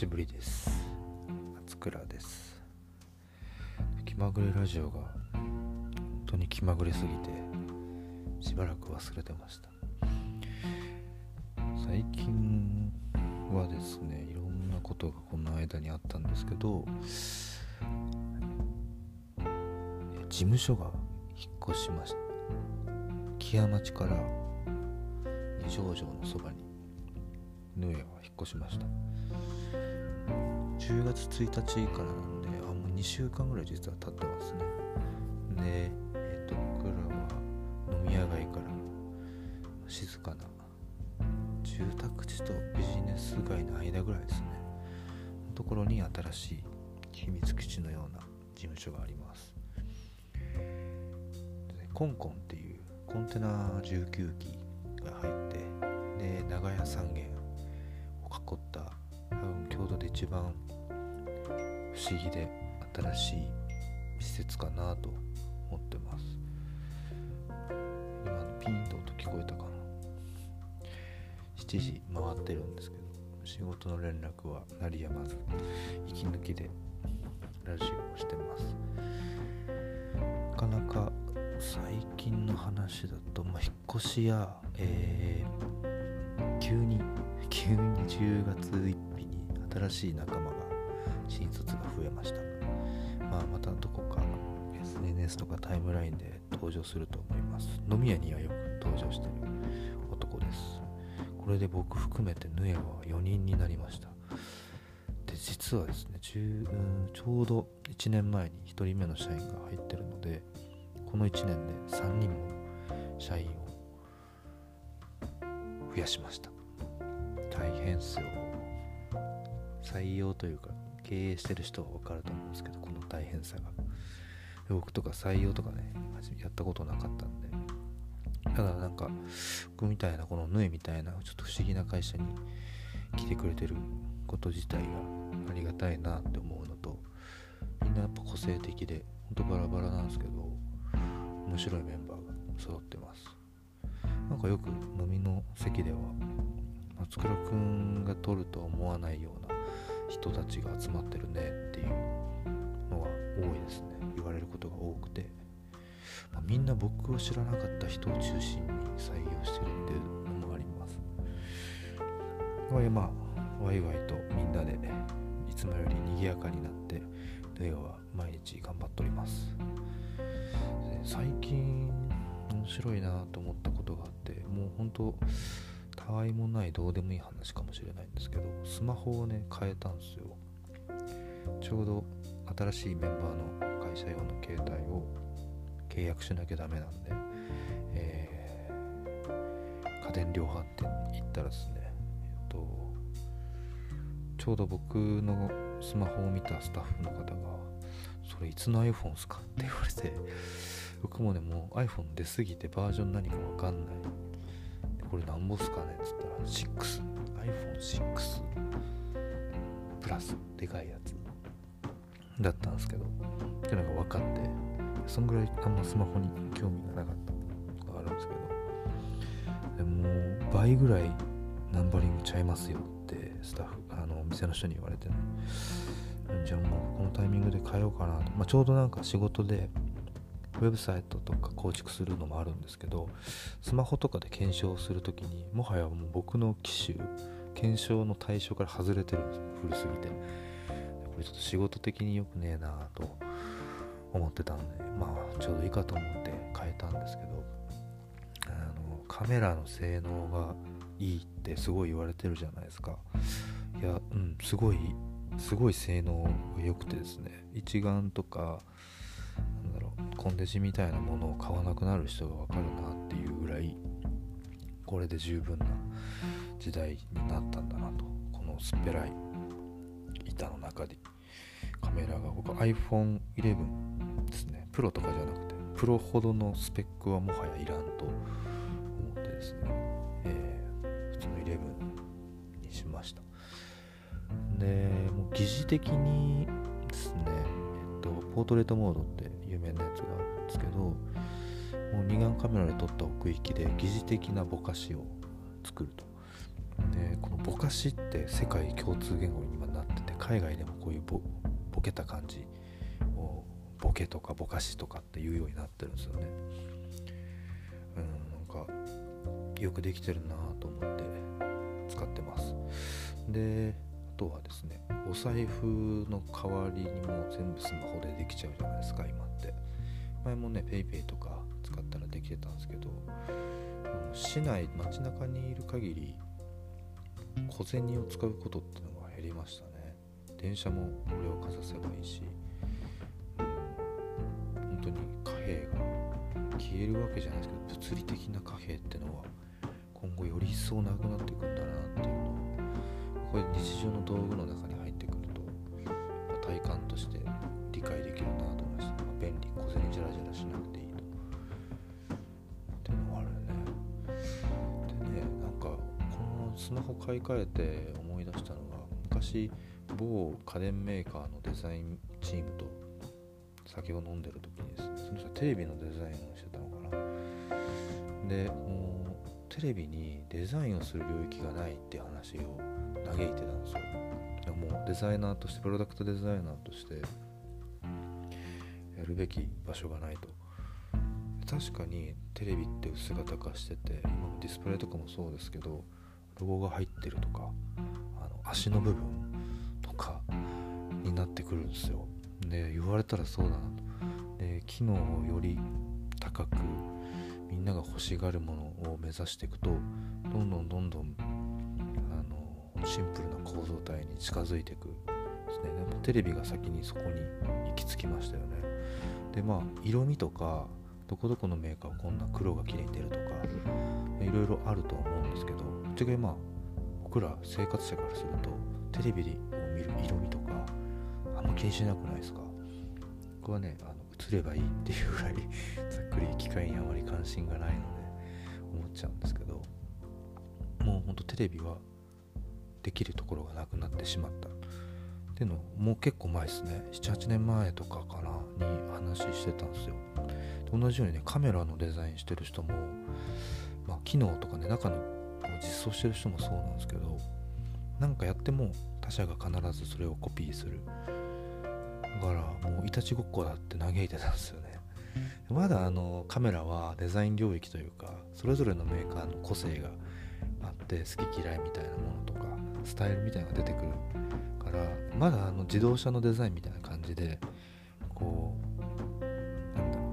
しぶりです。松倉です。気まぐれラジオが本当に気まぐれすぎてしばらく忘れてました。最近はですねいろんなことがこの間にあったんですけど事務所が引っ越しました。木屋町から二条城のそばにヌエが引っ越しました。10月1日からなんであもう2週間ぐらい実は経ってますね。でえっ、と僕らは飲み屋街から静かな住宅地とビジネス街の間ぐらいですね。のところに新しい秘密基地のような事務所があります。コンコンっていうコンテナ19機が入ってで長屋三軒を囲った多分京都で一番不思議で新しい施設かなと思ってます。今のピンと音聞こえたかな？7時回ってるんですけど仕事の連絡は鳴りやまず息抜きでラジオをしてます。なかなか最近の話だと、まあ、引っ越しや、えー急に急に10月1日に新しい仲間が新卒が増えました、まあ、またどこか SNS とかタイムラインで登場すると思います。飲み屋にはよく登場してる男です。これで僕含めてヌエは4人になりました。で実はですね10ちょうど1年前に1人目の社員が入ってるのでこの1年で3人も社員を増やしました。大変っすよ。採用というか経営してる人は分かると思うんですけどこの大変さが。僕とか採用とかねやったことなかったんで。ただなんか僕みたいなこのヌエみたいなちょっと不思議な会社に来てくれてること自体がありがたいなって思うのとみんなやっぱ個性的でほんとバラバラなんですけど面白いメンバーが揃ってます。なんかよく飲みの席では松倉くんが取るとは思わないような人たちが集まってるねっていうのが多いですね。言われることが多くて、まあみんな僕を知らなかった人を中心に採用してるっていうのもあります。これまあワイワイとみんなでいつもより賑やかになってヌエは毎日頑張っております。最近面白いなと思ったことがあってもう本当たわいもないどうでもいい話かもしれないんですけどスマホをね変えたんですよちょうど新しいメンバーの会社用の携帯を契約しなきゃダメなんで、えー家電量販店に行ったらですね、えっと、ちょうど僕のスマホを見たスタッフの方が「それいつの iPhone っすか?」って言われて僕もねもう iPhone 出過ぎてバージョン何かわかんないこれなんぼっすかねっつったら 6iPhone6 プラスでかいやつだったんですけど。っていうのが分かって。そんぐらいあんまスマホに興味がなかったのがあるんですけど。でも倍ぐらいナンバリングちゃいますよってスタッフあの店の人に言われてね。じゃあもうこのタイミングで変えようかなと、まあ、ちょうどなんか仕事でウェブサイトとか構築するのもあるんですけどスマホとかで検証するときにもはやもう僕の機種検証の対象から外れてるんです古すぎて。これちょっと仕事的に良くねえなと思ってたんでまあちょうどいいかと思って変えたんですけどあのカメラの性能がいいってすごい言われてるじゃないですか。いやうんすごいすごい性能が良くてですね一眼とかコンデジみたいなものを買わなくなる人がわかるなっていうぐらいこれで十分な時代になったんだなとこの薄っぺらい板の中で。カメラが僕 iPhone11 ですね。プロとかじゃなくてプロほどのスペックはもはやいらんと思ってですね、えー普通の11にしました。でもう疑似的にですね、えっと、ポートレートモードって有名なやつがですけどもう二眼カメラで撮った奥行きで疑似的なぼかしを作ると。でこのぼかしって世界共通言語に今なってて海外でもこういうボボケた感じをボケとかぼかしとかっていうようになってるんですよね。うんなんかよくできてるなと思って使ってます。であとはですねお財布の代わりにも全部スマホでできちゃうじゃないですか今って。前もね PayPay とか使ったらできてたんですけど市内街中にいる限り小銭を使うことってのが減りましたね。電車もこれをかざせばいいし、本当に貨幣が消えるわけじゃないですけど物理的な貨幣ってのは今後より一層なくなっていくんだなっていうのをこれ日常の道具の中に入ってくると体感として理解できるなと思いました。便利。小銭じゃらじゃらしなくていいと。っていうのがあるよね。でねなんかこのスマホ買い替えて思い出したのが昔某家電メーカーのデザインチームと酒を飲んでる時にですねその人テレビのデザインをしてたのかな。でもうテレビにデザインをする領域がないって話を嘆いてたんですよ。でもデザイナーとしてプロダクトデザイナーとしてるべき場所がないと。確かにテレビって薄型化してて今のディスプレイとかもそうですけどロゴが入ってるとかあの足の部分とかになってくるんですよ。で言われたらそうだなと。で機能をより高くみんなが欲しがるものを目指していくとどんどんどんどんあのシンプルな構造体に近づいていくですね。でもテレビが先にそこに行き着きましたよね。でまあ色味とかどこどこのメーカーはこんな黒が綺麗に出るとかいろいろあると思うんですけどぶっちゃけまあ僕ら生活者からするとテレビを見る色味とかあんま気にしなくないですか？僕はねあの映ればいいっていうぐらい ざっくり機械にあまり関心がないので思っちゃうんですけどもうほんとテレビはできるところがなくなってしまった。っていうのもう結構前ですね。78年前とかかなに話してたんですよ。同じようにねカメラのデザインしてる人も、まあ、機能とかね中の実装してる人もそうなんですけどなんかやっても他社が必ずそれをコピーする。だからもういたちごっこだって嘆いてたんですよね。まだあのカメラはデザイン領域というかそれぞれのメーカーの個性があって好き嫌いみたいなものとかスタイルみたいなのが出てくる。からまだあの自動車のデザインみたいな感じでこうなんだろ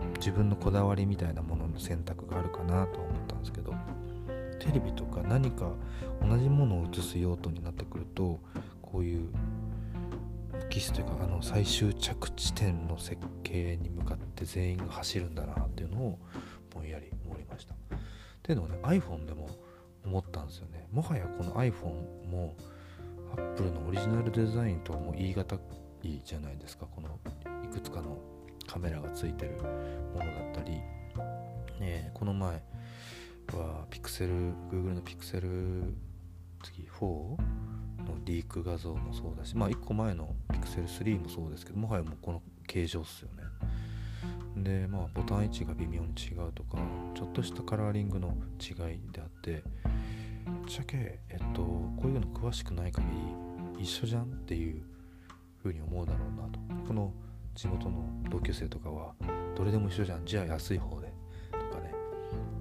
うな自分のこだわりみたいなものの選択があるかなと思ったんですけどテレビとか何か同じものを映す用途になってくるとこういうキスというかあの最終着地点の設計に向かって全員が走るんだなっていうのをぼんやり思いました。っていうのはね iPhone でも思ったんですよね。もはやこの iPhone も Apple のオリジナルデザインとはもう言い難いじゃないですか。このいくつかのカメラがついてるものだったり、ね、この前はピクセル Google のピクセル次4のリーク画像もそうだしまあ1個前の Pixel3 もそうですけどもはやもうこの形状っすよね。でまあボタン位置が微妙に違うとかちょっとしたカラーリングの違いであってっちゃけえっとこういうの詳しくない限り一緒じゃんっていう風に思うだろうなと。この地元の同級生とかはどれでも一緒じゃん。じゃあ安い方でとかね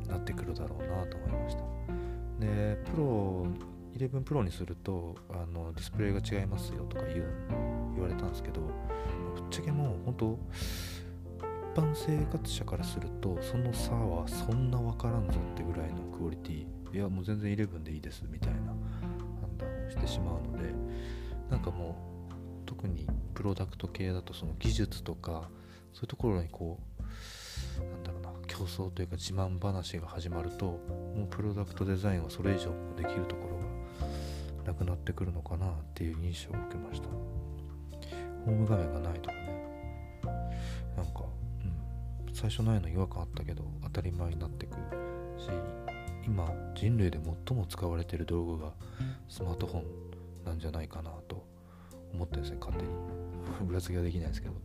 なってくるだろうなと思いました。でプロ11 Pro にするとあのディスプレイが違いますよとか言う言われたんですけどぶっちゃけもう本当一般生活者からするとその差はそんな分からんぞってぐらいのクオリティいやもう全然11でいいですみたいな判断をしてしまうのでなんかもう特にプロダクト系だとその技術とかそういうところにこうなんだろうな競争というか自慢話が始まるともうプロダクトデザインはそれ以上できるところがなくなってくるのかなっていう印象を受けました。ホーム画面がないとかね。なんか、うん、最初ないの違和感あったけど当たり前になってくるし今人類で最も使われてる道具がスマートフォンなんじゃないかなと思ってですね勝手に。裏付けはできないですけど。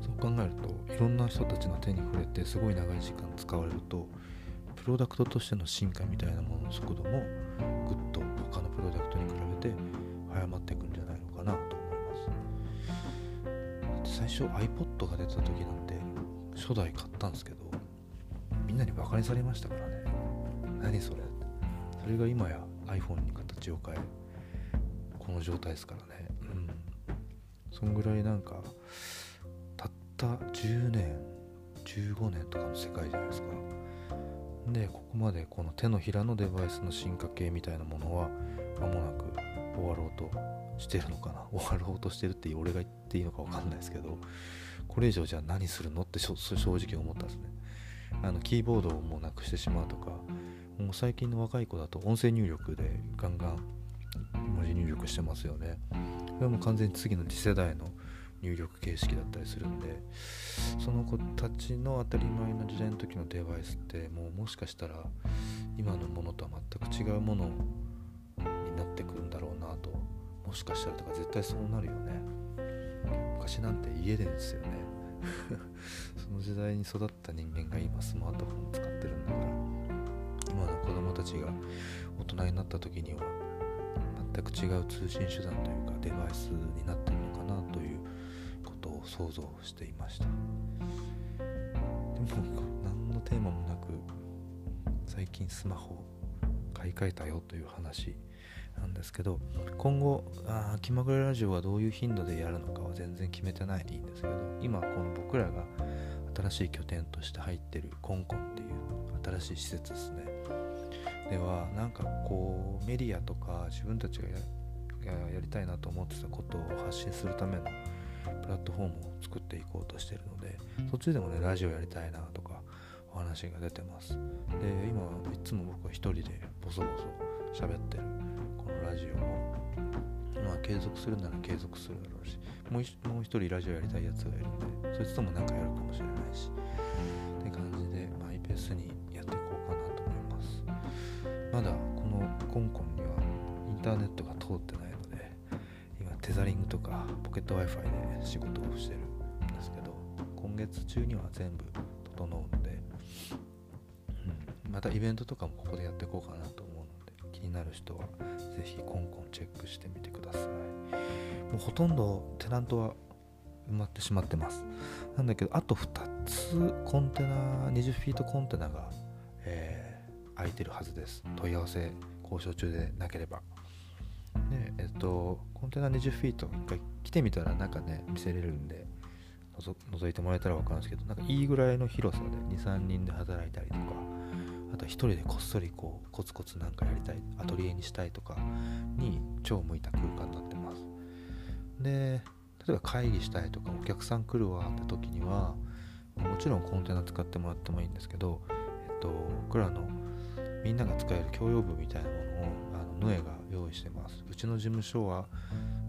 そう考えるといろんな人たちの手に触れてすごい長い時間使われるとプロダクトとしての進化みたいなものの速度もぐっと他のプロダクトに比べて早まっていくんじゃないのかなと思います。最初 iPod が出た時なんて初代買ったんですけどみんなにバカにされましたからね。何それそれが今や iPhone に形を変えこの状態ですからね。うん。そんぐらいなんかたった10年15年とかの世界じゃないですか。でここまでこの手のひらのデバイスの進化系みたいなものは間もなく終わろうとしてるのかな。終わろうとしてるって俺が言っていいのか分かんないですけどこれ以上じゃあ何するのって正直思ったんですね。あのキーボードをもうなくしてしまうとかもう最近の若い子だと音声入力でガンガン文字入力してますよね。これはもう完全に次の次世代の入力形式だったりするんでその子たちの当たり前の時代の時のデバイスってもうもしかしたら今のものとは全く違うものになってくるんだろうなともしかしたらとか絶対そうなるよね。昔なんて家でですよね。その時代に育った人間が今スマートフォン使ってるんだから。子供たちが大人になった時には全く違う通信手段というかデバイスになってるのかなということを想像していました。でも何のテーマもなく最近スマホ買い替えたよという話なんですけど今後あ気まぐれラジオはどういう頻度でやるのかは全然決めてないんですけど今この僕らが新しい拠点として入ってるコンコンっていう新しい施設ですね。ではなんかこうメディアとか自分たちがやりたいなと思ってたことを発信するためのプラットフォームを作っていこうとしてるのでそっちでもねラジオやりたいなとかお話が出てます。で今いつも僕は一人でボソボソ喋ってるこのラジオもまあ継続するなら継続するだろうしもうもう一人ラジオやりたいやつがいるんでそいつとも何かやるかもしれないしって感じでマイペースにまだこのコンコンにはインターネットが通ってないので今テザリングとかポケット Wi-Fi で仕事をしてるんですけど今月中には全部整うので、うん、またイベントとかもここでやっていこうかなと思うので気になる人は是非コンコンチェックしてみてください。もうほとんどテナントは埋まってしまってます。なんだけどあと2つコンテナ20フィートコンテナが、えー、空いてるはずです。問い合わせ交渉中でなければ。でえっとコンテナ20フィート一回来てみたらなんかね見せれるんで覗いてもらえたら分かるんですけどなんかいいぐらいの広さで23人で働いたりとかあと1人でこっそりこうコツコツなんかやりたいアトリエにしたいとかに超向いた空間になってます。で例えば会議したいとかお客さん来るわって時にはもちろんコンテナ使ってもらってもいいんですけどえっと僕らのみんなが使える共用部みたいなものをあのヌエが用意してます。うちの事務所は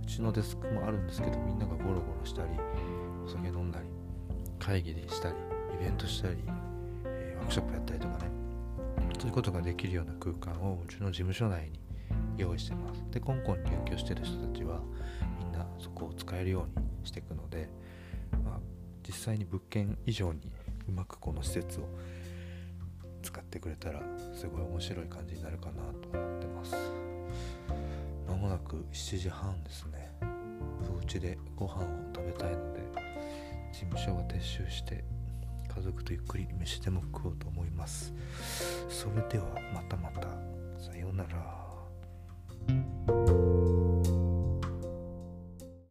うちのデスクもあるんですけどみんながゴロゴロしたりお酒飲んだり会議でしたりイベントしたり、えー、ワークショップやったりとかね。そういうことができるような空間をうちの事務所内に用意してます。でコンコン入居してる人たちはみんなそこを使えるようにしていくので、まあ、実際に物件以上にうまくこの施設をってくれたらすごい面白い感じになるかなと思ってます。まもなく7時半ですね。お家でご飯を食べたいので事務所が撤収して家族とゆっくり飯でも食おうと思います。それではまたまた。さようなら。